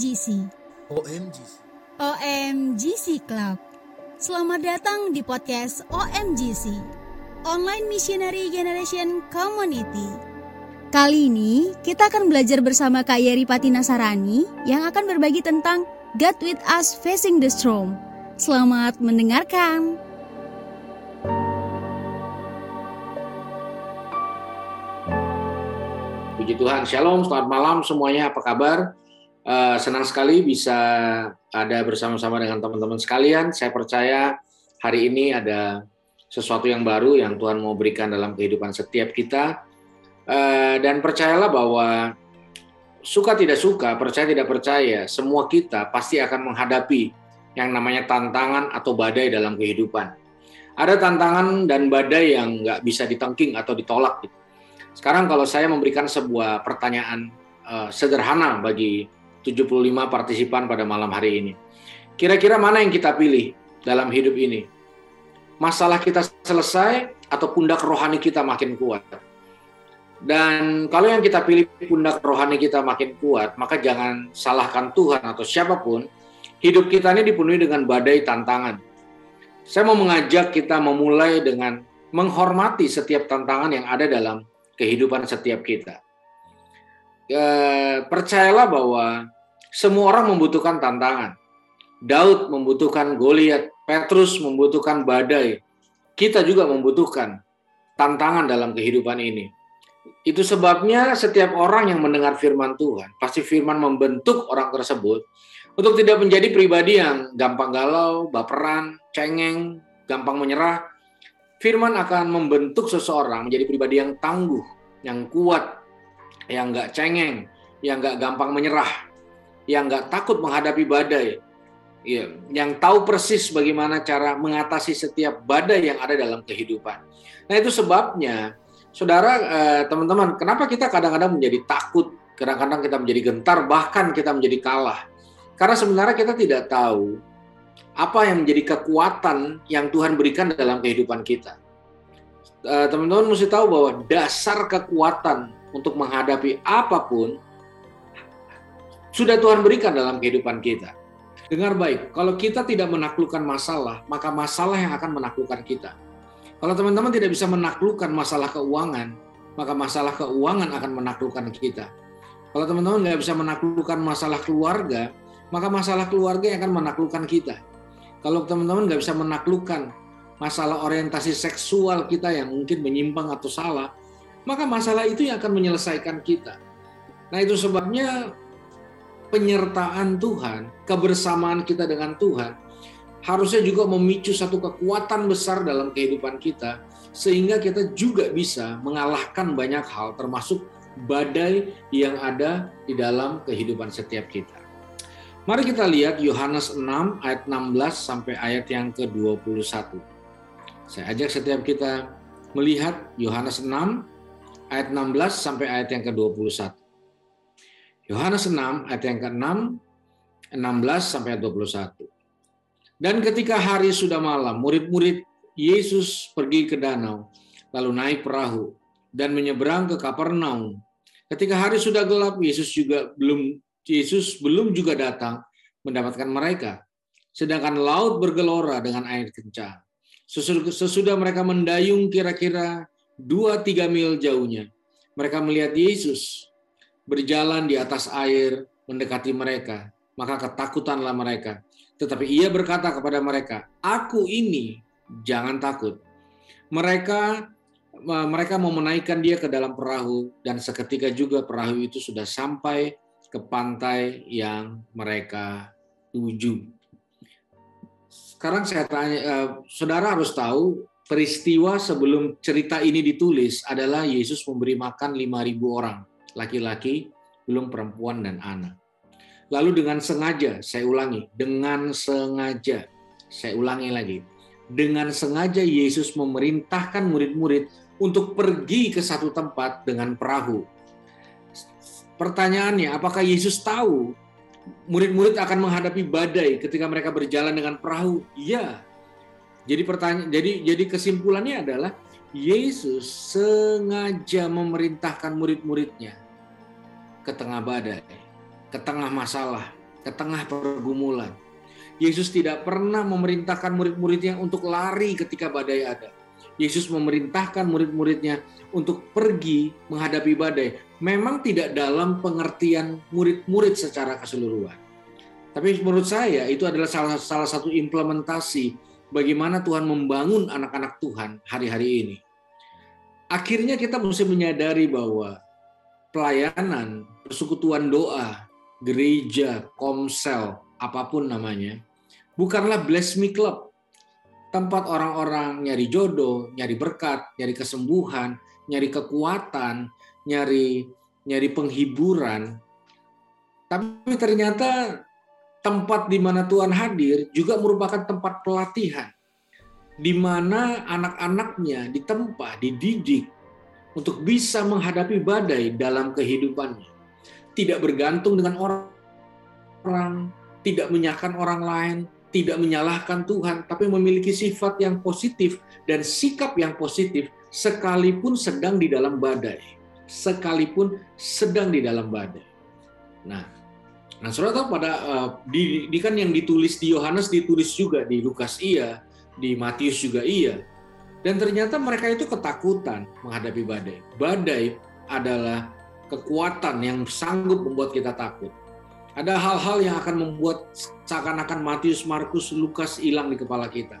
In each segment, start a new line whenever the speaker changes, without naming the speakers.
OMGC.
OMGC.
OMGC Club. Selamat datang di podcast OMGC. Online Missionary Generation Community. Kali ini kita akan belajar bersama Kak Yeri Pati Nasarani yang akan berbagi tentang God with us facing the storm. Selamat mendengarkan.
Puji Tuhan, Shalom, selamat malam semuanya, apa kabar? Uh, senang sekali bisa ada bersama-sama dengan teman-teman sekalian. Saya percaya hari ini ada sesuatu yang baru yang Tuhan mau berikan dalam kehidupan setiap kita. Uh, dan percayalah bahwa suka tidak suka, percaya tidak percaya, semua kita pasti akan menghadapi yang namanya tantangan atau badai dalam kehidupan. Ada tantangan dan badai yang nggak bisa ditengking atau ditolak. Sekarang kalau saya memberikan sebuah pertanyaan uh, sederhana bagi 75 partisipan pada malam hari ini. Kira-kira mana yang kita pilih dalam hidup ini? Masalah kita selesai atau pundak rohani kita makin kuat? Dan kalau yang kita pilih pundak rohani kita makin kuat, maka jangan salahkan Tuhan atau siapa pun. Hidup kita ini dipenuhi dengan badai tantangan. Saya mau mengajak kita memulai dengan menghormati setiap tantangan yang ada dalam kehidupan setiap kita. E, percayalah bahwa semua orang membutuhkan tantangan. Daud membutuhkan Goliat, Petrus membutuhkan badai. Kita juga membutuhkan tantangan dalam kehidupan ini. Itu sebabnya setiap orang yang mendengar firman Tuhan, pasti firman membentuk orang tersebut untuk tidak menjadi pribadi yang gampang galau, baperan, cengeng, gampang menyerah, Firman akan membentuk seseorang menjadi pribadi yang tangguh, yang kuat, yang nggak cengeng, yang nggak gampang menyerah, yang nggak takut menghadapi badai, ya, yang tahu persis bagaimana cara mengatasi setiap badai yang ada dalam kehidupan. Nah itu sebabnya, saudara, eh, teman-teman, kenapa kita kadang-kadang menjadi takut, kadang-kadang kita menjadi gentar, bahkan kita menjadi kalah. Karena sebenarnya kita tidak tahu apa yang menjadi kekuatan yang Tuhan berikan dalam kehidupan kita. Eh, teman-teman mesti tahu bahwa dasar kekuatan untuk menghadapi apa pun sudah Tuhan berikan dalam kehidupan kita. Dengar baik, kalau kita tidak menaklukkan masalah, maka masalah yang akan menaklukkan kita. Kalau teman-teman tidak bisa menaklukkan masalah keuangan, maka masalah keuangan akan menaklukkan kita. Kalau teman-teman nggak bisa menaklukkan masalah keluarga, maka masalah keluarga yang akan menaklukkan kita. Kalau teman-teman nggak bisa menaklukkan masalah orientasi seksual kita yang mungkin menyimpang atau salah, maka masalah itu yang akan menyelesaikan kita. Nah itu sebabnya penyertaan Tuhan, kebersamaan kita dengan Tuhan, harusnya juga memicu satu kekuatan besar dalam kehidupan kita, sehingga kita juga bisa mengalahkan banyak hal, termasuk badai yang ada di dalam kehidupan setiap kita. Mari kita lihat Yohanes 6 ayat 16 sampai ayat yang ke-21. Saya ajak setiap kita melihat Yohanes 6 ayat 16 sampai ayat yang ke-21. Yohanes 6 ayat yang ke-6 16 sampai ayat 21. Dan ketika hari sudah malam, murid-murid Yesus pergi ke danau, lalu naik perahu dan menyeberang ke Kapernaum. Ketika hari sudah gelap, Yesus juga belum Yesus belum juga datang mendapatkan mereka. Sedangkan laut bergelora dengan air kencang. Sesudah mereka mendayung kira-kira 2-3 mil jauhnya, mereka melihat Yesus berjalan di atas air mendekati mereka. Maka ketakutanlah mereka. Tetapi ia berkata kepada mereka, Aku ini, jangan takut. Mereka mereka mau menaikkan dia ke dalam perahu dan seketika juga perahu itu sudah sampai ke pantai yang mereka tuju. Sekarang saya tanya, eh, saudara harus tahu peristiwa sebelum cerita ini ditulis adalah Yesus memberi makan 5.000 orang, laki-laki, belum perempuan dan anak. Lalu dengan sengaja, saya ulangi, dengan sengaja, saya ulangi lagi, dengan sengaja Yesus memerintahkan murid-murid untuk pergi ke satu tempat dengan perahu Pertanyaannya, apakah Yesus tahu murid-murid akan menghadapi badai ketika mereka berjalan dengan perahu? Iya. Jadi pertanyaan jadi jadi kesimpulannya adalah Yesus sengaja memerintahkan murid-muridnya ke tengah badai, ke tengah masalah, ke tengah pergumulan. Yesus tidak pernah memerintahkan murid-muridnya untuk lari ketika badai ada. Yesus memerintahkan murid-muridnya untuk pergi menghadapi badai. Memang tidak dalam pengertian murid-murid secara keseluruhan. Tapi menurut saya itu adalah salah, salah satu implementasi bagaimana Tuhan membangun anak-anak Tuhan hari-hari ini. Akhirnya kita mesti menyadari bahwa pelayanan, persekutuan doa, gereja, komsel, apa pun namanya, bukanlah bless me club. Tempat orang-orang nyari jodoh, nyari berkat, nyari kesembuhan, nyari kekuatan, nyari nyari penghiburan. Tapi ternyata tempat di mana Tuhan hadir juga merupakan tempat pelatihan di mana anak-anaknya ditempa, dididik untuk bisa menghadapi badai dalam kehidupannya. Tidak bergantung dengan orang, tidak menyalahkan orang lain, tidak menyalahkan Tuhan, tapi memiliki sifat yang positif dan sikap yang positif sekalipun sedang di dalam badai. Sekalipun sedang di dalam badai. Nah, nah saudara tahu pada uh, di, di kan yang ditulis di Yohanes ditulis juga di Lukas iya, di Matius juga iya. Dan ternyata mereka itu ketakutan menghadapi badai. Badai adalah kekuatan yang sanggup membuat kita takut. Ada hal-hal yang akan membuat seakan-akan Matius, Markus, Lukas hilang di kepala kita.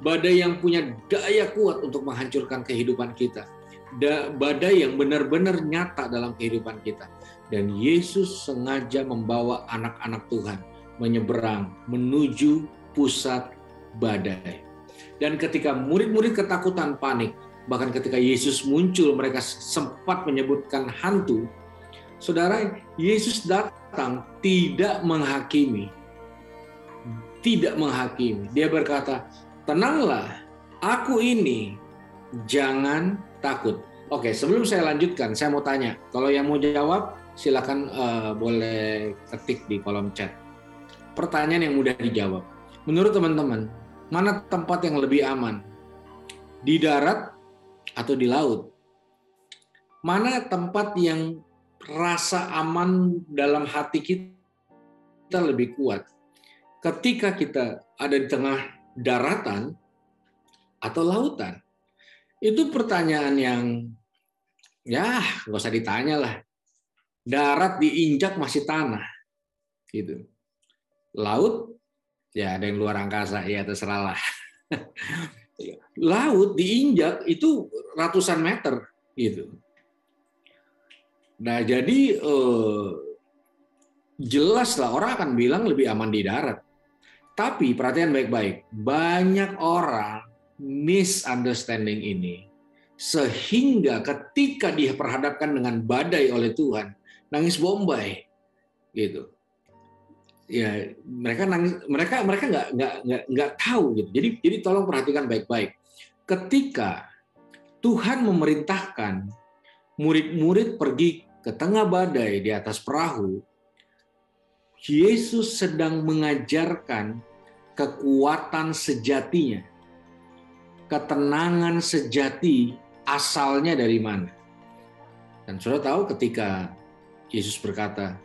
Badai yang punya daya kuat untuk menghancurkan kehidupan kita. Badai yang benar-benar nyata dalam kehidupan kita. Dan Yesus sengaja membawa anak-anak Tuhan menyeberang menuju pusat badai. Dan ketika murid-murid ketakutan panik, bahkan ketika Yesus muncul mereka sempat menyebutkan hantu, Saudara, Yesus datang tidak menghakimi. Tidak menghakimi. Dia berkata, tenanglah, aku ini, jangan takut. Oke, sebelum saya lanjutkan, saya mau tanya. Kalau yang mau jawab, silakan uh, boleh ketik di kolom chat. Pertanyaan yang mudah dijawab. Menurut teman-teman, mana tempat yang lebih aman? Di darat atau di laut? Mana tempat yang rasa aman dalam hati kita lebih kuat ketika kita ada di tengah daratan atau lautan. Itu pertanyaan yang ya nggak usah ditanya lah. Darat diinjak masih tanah, gitu. Laut ya ada yang luar angkasa ya terserah lah. Laut diinjak itu ratusan meter, gitu Nah, jadi eh, jelas lah orang akan bilang lebih aman di darat. Tapi perhatian baik-baik, banyak orang misunderstanding ini sehingga ketika diperhadapkan dengan badai oleh Tuhan, nangis bombay, gitu. Ya, mereka nangis, mereka mereka nggak nggak nggak nggak tahu gitu. Jadi jadi tolong perhatikan baik-baik. Ketika Tuhan memerintahkan murid-murid pergi ke tengah badai di atas perahu, Yesus sedang mengajarkan kekuatan sejatinya, ketenangan sejati asalnya dari mana. Dan sudah tahu ketika Yesus berkata,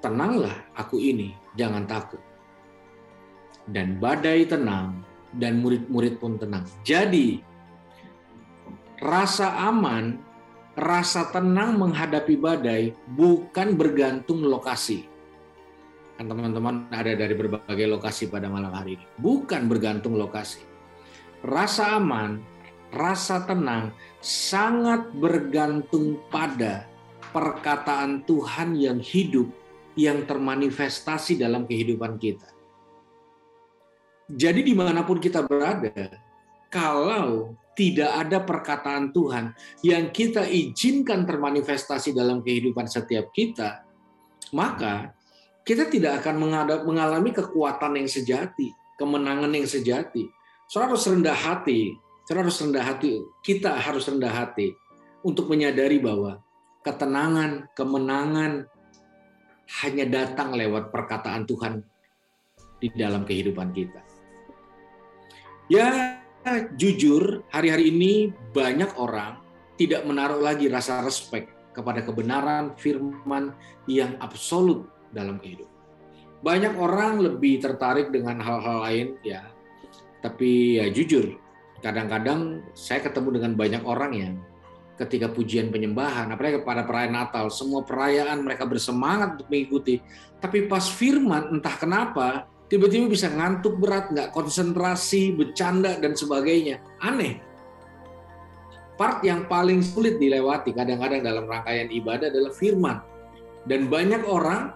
tenanglah aku ini, jangan takut. Dan badai tenang, dan murid-murid pun tenang. Jadi, rasa aman rasa tenang menghadapi badai bukan bergantung lokasi. Kan teman-teman ada dari berbagai lokasi pada malam hari ini. Bukan bergantung lokasi. Rasa aman, rasa tenang sangat bergantung pada perkataan Tuhan yang hidup, yang termanifestasi dalam kehidupan kita. Jadi di mana pun kita berada, kalau tidak ada perkataan Tuhan yang kita izinkan termanifestasi dalam kehidupan setiap kita, maka kita tidak akan mengalami kekuatan yang sejati, kemenangan yang sejati. Saudara harus rendah hati, saudara harus rendah hati, kita harus rendah hati untuk menyadari bahwa ketenangan, kemenangan hanya datang lewat perkataan Tuhan di dalam kehidupan kita. Ya, jujur, hari-hari ini banyak orang tidak menaruh lagi rasa respek kepada kebenaran firman yang absolut dalam kehidupan. banyak orang lebih tertarik dengan hal-hal lain ya. Tapi ya jujur, kadang-kadang saya ketemu dengan banyak orang yang ketika pujian penyembahan, apalagi pada perayaan Natal, semua perayaan mereka bersemangat untuk mengikuti. Tapi pas firman, entah kenapa, tiba-tiba bisa ngantuk berat, nggak konsentrasi, bercanda, dan sebagainya. Aneh. Part yang paling sulit dilewati kadang-kadang dalam rangkaian ibadah adalah firman. Dan banyak orang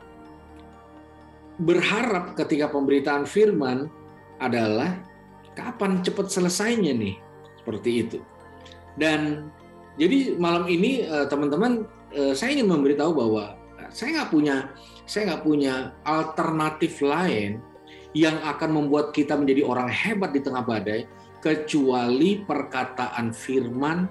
berharap ketika pemberitaan firman adalah kapan cepat selesainya nih. Seperti itu. Dan jadi malam ini eh, teman-teman eh, saya ingin memberitahu bahwa saya nggak punya saya nggak punya alternatif lain yang akan membuat kita menjadi orang hebat di tengah badai kecuali perkataan firman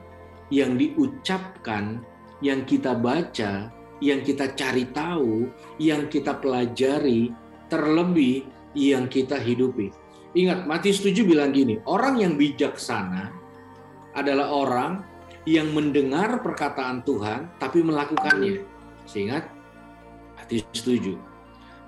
yang diucapkan, yang kita baca, yang kita cari tahu, yang kita pelajari, terlebih yang kita hidupi. Ingat, Matius 7 bilang gini, orang yang bijaksana adalah orang yang mendengar perkataan Tuhan tapi melakukannya. Seingat Matius 7.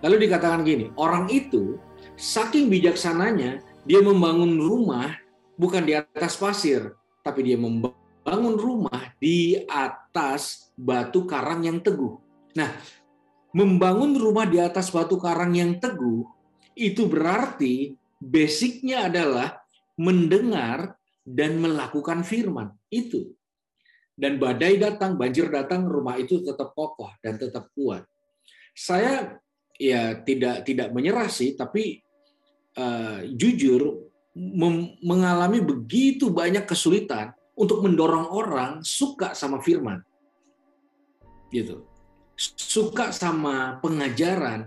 Lalu dikatakan gini, orang itu saking bijaksananya dia membangun rumah bukan di atas pasir, tapi dia membangun rumah di atas batu karang yang teguh. Nah, membangun rumah di atas batu karang yang teguh itu berarti basicnya adalah mendengar dan melakukan firman. Itu dan badai datang, banjir datang, rumah itu tetap kokoh dan tetap kuat. Saya ya tidak tidak menyerah sih, tapi uh, jujur mengalami begitu banyak kesulitan untuk mendorong orang suka sama firman. Gitu. Suka sama pengajaran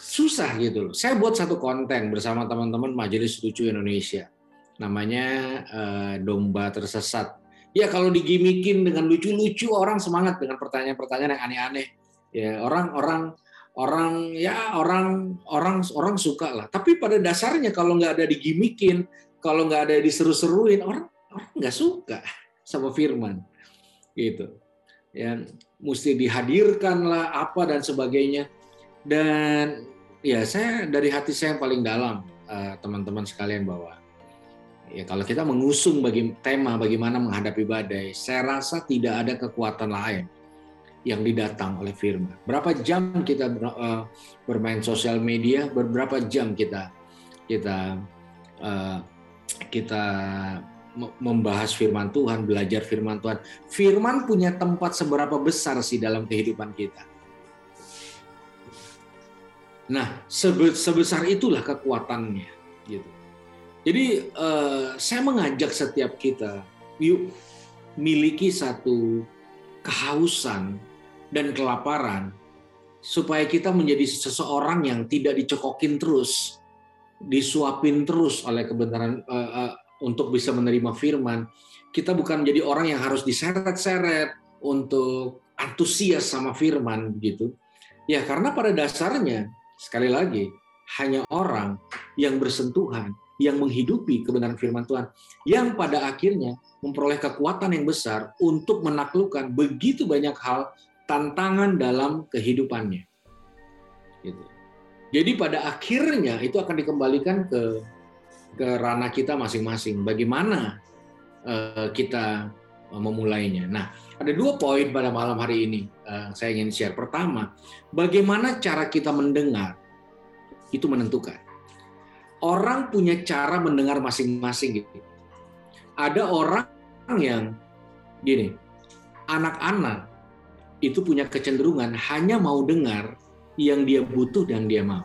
susah gitu loh. Saya buat satu konten bersama teman-teman Majelis Lucu Indonesia. Namanya uh, Domba Tersesat ya kalau digimikin dengan lucu-lucu orang semangat dengan pertanyaan-pertanyaan yang aneh-aneh. Ya orang-orang orang ya orang orang orang suka lah. Tapi pada dasarnya kalau nggak ada digimikin kalau nggak ada diseru-seruin orang orang nggak suka sama firman. Gitu. Ya mesti dihadirkan lah apa dan sebagainya. Dan ya saya dari hati saya yang paling dalam eh, teman-teman sekalian bahwa ya kalau kita mengusung bagi tema bagaimana menghadapi badai, saya rasa tidak ada kekuatan lain yang didatang oleh firman. Berapa jam kita uh, bermain sosial media, beberapa jam kita kita uh, kita membahas firman Tuhan, belajar firman Tuhan. Firman punya tempat seberapa besar sih dalam kehidupan kita? Nah, sebesar itulah kekuatannya, gitu. Jadi uh, saya mengajak setiap kita, yuk miliki satu kehausan dan kelaparan supaya kita menjadi seseorang yang tidak dicokokin terus, disuapin terus oleh kebenaran uh, uh, untuk bisa menerima firman. Kita bukan menjadi orang yang harus diseret-seret untuk antusias sama firman gitu. Ya karena pada dasarnya sekali lagi hanya orang yang bersentuhan yang menghidupi kebenaran firman Tuhan, yang pada akhirnya memperoleh kekuatan yang besar untuk menaklukkan begitu banyak hal tantangan dalam kehidupannya. Gitu. Jadi pada akhirnya itu akan dikembalikan ke ke ranah kita masing-masing. Bagaimana uh, kita uh, memulainya? Nah, ada dua poin pada malam hari ini uh, saya ingin share. Pertama, bagaimana cara kita mendengar itu menentukan orang punya cara mendengar masing-masing gitu. Ada orang yang gini, anak-anak itu punya kecenderungan hanya mau dengar yang dia butuh dan dia mau.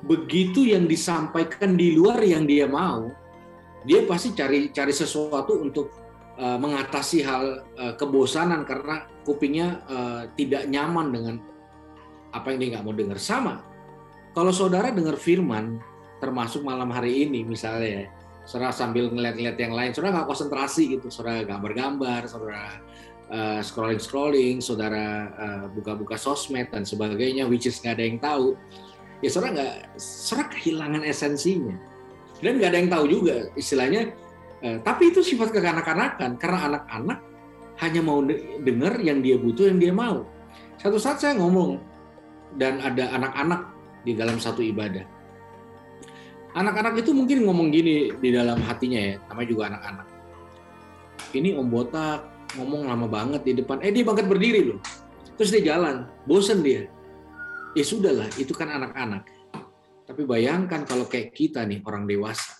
Begitu yang disampaikan di luar yang dia mau, dia pasti cari cari sesuatu untuk uh, mengatasi hal uh, kebosanan karena kupingnya uh, tidak nyaman dengan apa yang dia nggak mau dengar. Sama, kalau saudara dengar firman, termasuk malam hari ini misalnya ya, saudara sambil ngeliat-ngeliat yang lain, saudara nggak konsentrasi gitu, saudara gambar-gambar, saudara uh, scrolling-scrolling, saudara uh, buka-buka sosmed dan sebagainya, which is nggak ada yang tahu, ya saudara nggak, saudara kehilangan esensinya. Dan nggak ada yang tahu juga istilahnya, uh, tapi itu sifat kekanak-kanakan, karena anak-anak hanya mau dengar yang dia butuh, yang dia mau. Satu saat saya ngomong, dan ada anak-anak di dalam satu ibadah. Anak-anak itu mungkin ngomong gini di dalam hatinya ya, namanya juga anak-anak. Ini Om Botak ngomong lama banget di depan. Eh dia bangkit berdiri loh. Terus dia jalan, bosen dia. Ya sudahlah, itu kan anak-anak. Tapi bayangkan kalau kayak kita nih orang dewasa.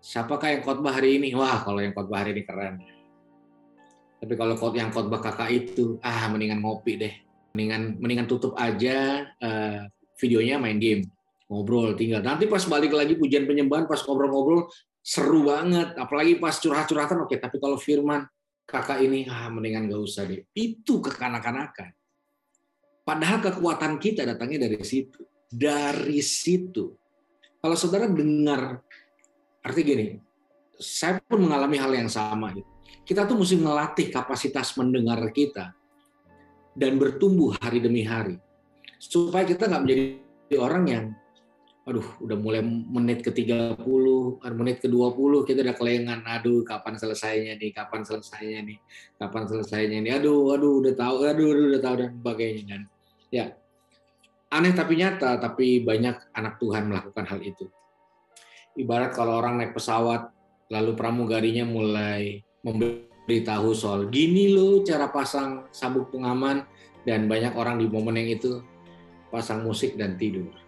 Siapakah yang khotbah hari ini? Wah, kalau yang khotbah hari ini keren. Tapi kalau yang khotbah kakak itu, ah mendingan ngopi deh. Mendingan mendingan tutup aja uh, videonya main game, ngobrol tinggal. Nanti pas balik lagi pujian penyembahan, pas ngobrol-ngobrol seru banget. Apalagi pas curhat-curhatan, oke. Tapi kalau firman kakak ini, ah mendingan gak usah deh. Itu kekanak-kanakan. Padahal kekuatan kita datangnya dari situ dari situ. Kalau saudara dengar, arti gini, saya pun mengalami hal yang sama. Kita tuh mesti melatih kapasitas mendengar kita dan bertumbuh hari demi hari. Supaya kita nggak menjadi orang yang, aduh udah mulai menit ke 30, menit ke 20, kita udah kelengan, aduh kapan selesainya nih, kapan selesainya nih, kapan selesainya nih, aduh, aduh udah tahu, aduh, aduh udah tahu dan sebagainya. Dan ya Aneh tapi nyata, tapi banyak anak Tuhan melakukan hal itu. Ibarat kalau orang naik pesawat, lalu pramugarinya mulai memberitahu soal gini loh cara pasang sabuk pengaman, dan banyak orang di momen yang itu pasang musik dan tidur.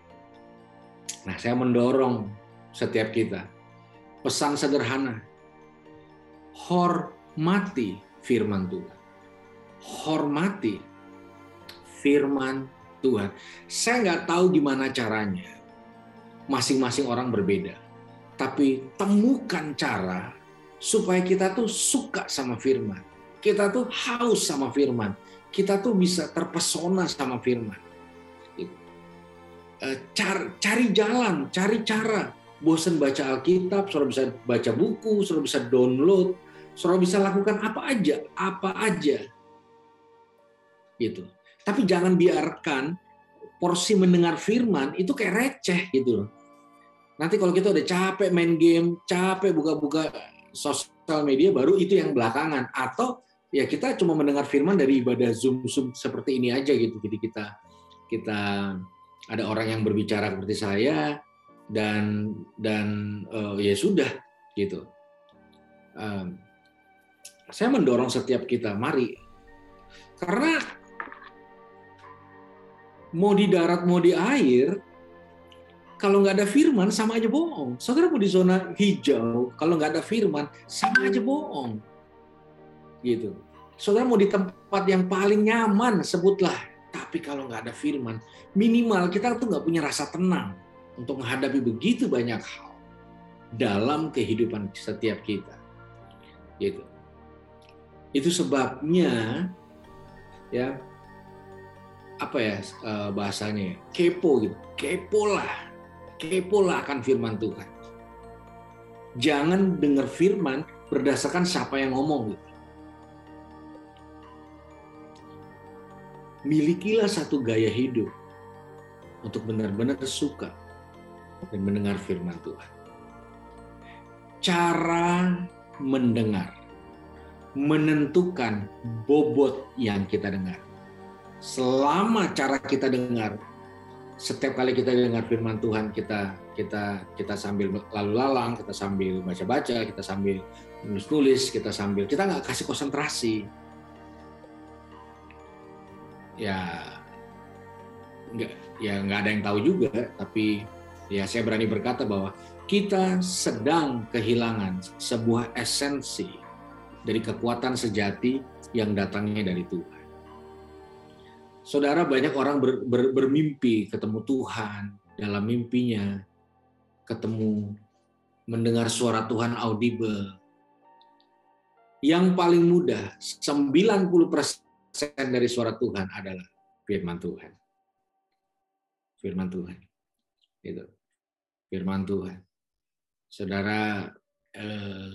Nah, saya mendorong setiap kita pesan sederhana. Hormati firman Tuhan. Hormati firman Tuhan. Saya nggak tahu gimana caranya. Masing-masing orang berbeda. Tapi temukan cara supaya kita tuh suka sama firman. Kita tuh haus sama firman. Kita tuh bisa terpesona sama firman. Eh, cari, cari jalan, cari cara. Bosan baca Alkitab, saudara bisa baca buku, saudara bisa download, saudara bisa lakukan apa aja, apa aja. Gitu. Tapi jangan biarkan porsi mendengar firman itu kayak receh gitu loh. Nanti kalau kita udah capek main game, capek buka-buka sosial media, baru itu yang belakangan. Atau ya kita cuma mendengar firman dari ibadah zoom zoom seperti ini aja gitu. Jadi kita kita ada orang yang berbicara seperti saya dan dan uh, ya sudah gitu. Um, saya mendorong setiap kita, mari karena mau di darat mau di air kalau nggak ada firman sama aja bohong. Saudara mau di zona hijau, kalau nggak ada firman sama aja bohong. Gitu. Saudara mau di tempat yang paling nyaman, sebutlah. Tapi kalau nggak ada firman, minimal kita tuh nggak punya rasa tenang untuk menghadapi begitu banyak hal dalam kehidupan setiap kita. Gitu. Itu sebabnya ya apa ya eh, bahasanya kepo gitu. Kepo lah kepo lah akan firman Tuhan. Jangan dengar firman berdasarkan siapa yang ngomong gitu milikilah satu gaya hidup untuk benar-benar suka dan mendengar firman Tuhan. Cara mendengar menentukan bobot yang kita dengar. Selama cara kita dengar setiap kali kita dengar firman Tuhan kita kita kita sambil lalu lalang kita sambil baca baca kita sambil nulis tulis kita sambil kita nggak kasih konsentrasi ya nggak ya nggak ada yang tahu juga tapi ya saya berani berkata bahwa kita sedang kehilangan sebuah esensi dari kekuatan sejati yang datangnya dari Tuhan Saudara banyak orang ber, ber, bermimpi ketemu Tuhan dalam mimpinya, ketemu mendengar suara Tuhan audible. Yang paling mudah, 90% dari suara Tuhan adalah firman Tuhan. Firman Tuhan. Itu. Firman Tuhan. Saudara eh,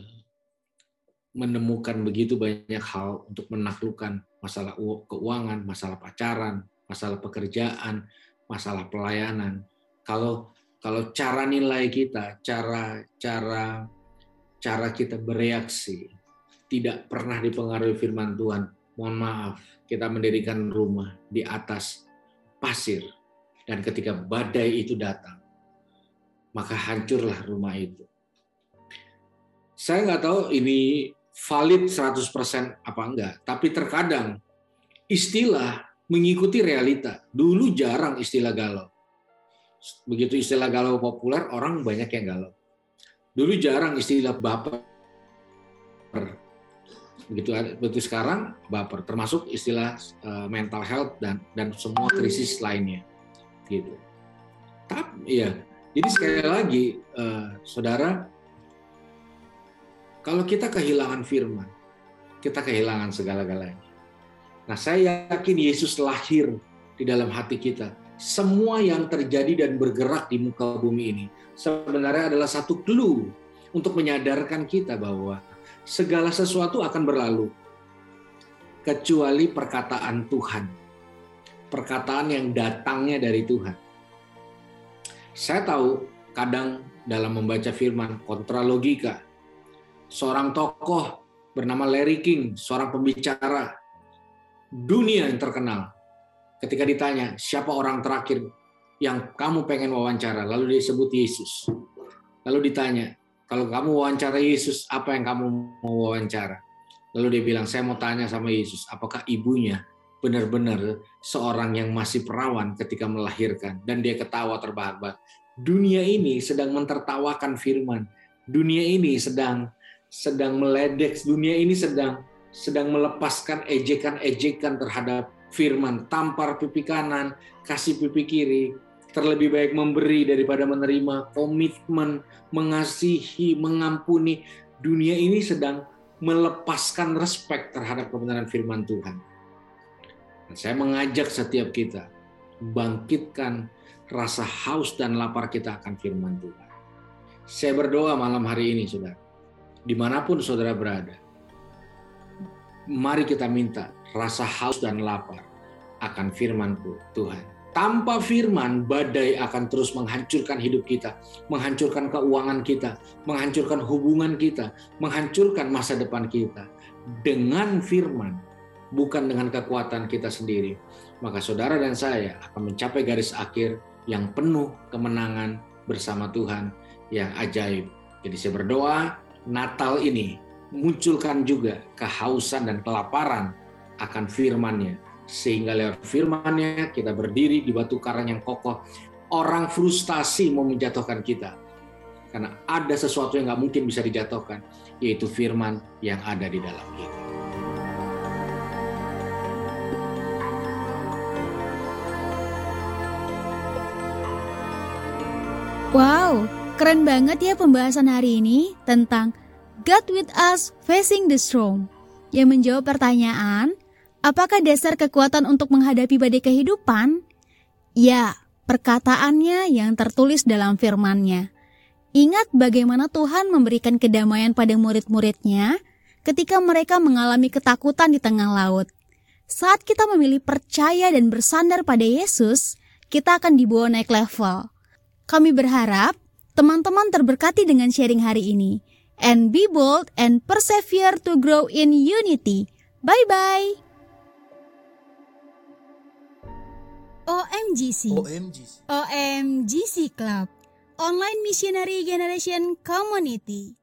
menemukan begitu banyak hal untuk menaklukkan masalah keuangan, masalah pacaran, masalah pekerjaan, masalah pelayanan. Kalau kalau cara nilai kita, cara cara cara kita bereaksi tidak pernah dipengaruhi firman Tuhan. Mohon maaf, kita mendirikan rumah di atas pasir Dan ketika badai itu datang, maka hancurlah rumah itu. Saya nggak tahu ini valid 100% apa enggak, tapi terkadang istilah mengikuti realita. Dulu jarang istilah galau. Begitu istilah galau populer, orang banyak yang galau. Dulu jarang istilah baper. Begitu begitu sekarang baper, termasuk istilah uh, mental health dan dan semua krisis lainnya. Gitu. Tapi ya, jadi sekali lagi uh, saudara kalau kita kehilangan firman, kita kehilangan segala-galanya. Nah, saya yakin Yesus lahir di dalam hati kita. Semua yang terjadi dan bergerak di muka bumi ini sebenarnya adalah satu clue untuk menyadarkan kita bahwa segala sesuatu akan berlalu kecuali perkataan Tuhan. Perkataan yang datangnya dari Tuhan. Saya tahu kadang dalam membaca firman kontra logika. Seorang tokoh bernama Larry King, seorang pembicara dunia yang terkenal. Ketika ditanya, siapa orang terakhir yang kamu pengen wawancara? Lalu dia sebut Yesus. Lalu ditanya, kalau kamu wawancara Yesus, apa yang kamu mau wawancara? Lalu dia bilang, saya mau tanya sama Yesus, apakah ibunya benar-benar seorang yang masih perawan ketika melahirkan? Dan dia ketawa terbahak-bahak. Dunia ini sedang mentertawakan firman. Dunia ini sedang sedang meledek. Dunia ini sedang sedang melepaskan ejekan-ejekan terhadap firman, tampar pipi kanan, kasih pipi kiri, terlebih baik memberi daripada menerima, komitmen, mengasihi, mengampuni. Dunia ini sedang melepaskan respek terhadap kebenaran firman Tuhan. Dan saya mengajak setiap kita, bangkitkan rasa haus dan lapar kita akan firman Tuhan. Saya berdoa malam hari ini, saudara. Di mana pun saudara berada, mari kita minta rasa haus dan lapar akan firman Tuhan. Tanpa firman, badai akan terus menghancurkan hidup kita, menghancurkan keuangan kita, menghancurkan hubungan kita, menghancurkan masa depan kita. Dengan firman, bukan dengan kekuatan kita sendiri, maka saudara dan saya akan mencapai garis akhir yang penuh kemenangan bersama Tuhan yang ajaib. Jadi saya berdoa Natal ini munculkan juga kehausan dan kelaparan akan firman-Nya. Sehingga lewat firman-Nya kita berdiri di batu karang yang kokoh. Orang frustasi mau menjatuhkan kita. Karena ada sesuatu yang nggak mungkin bisa dijatuhkan, yaitu firman yang ada di dalam kita.
Wow, keren banget ya pembahasan hari ini tentang God with us facing the storm yang menjawab pertanyaan, apakah dasar kekuatan untuk menghadapi badai kehidupan? Ya, perkataannya yang tertulis dalam firman-Nya. Ingat bagaimana Tuhan memberikan kedamaian pada murid-muridnya ketika mereka mengalami ketakutan di tengah laut. Saat kita memilih percaya dan bersandar pada Yesus, kita akan dibawa naik level. Kami berharap teman-teman terberkati dengan sharing hari ini and be bold and persevere to grow in unity. Bye OMGC OMGC OMGC Club. Online Missionary Generation Community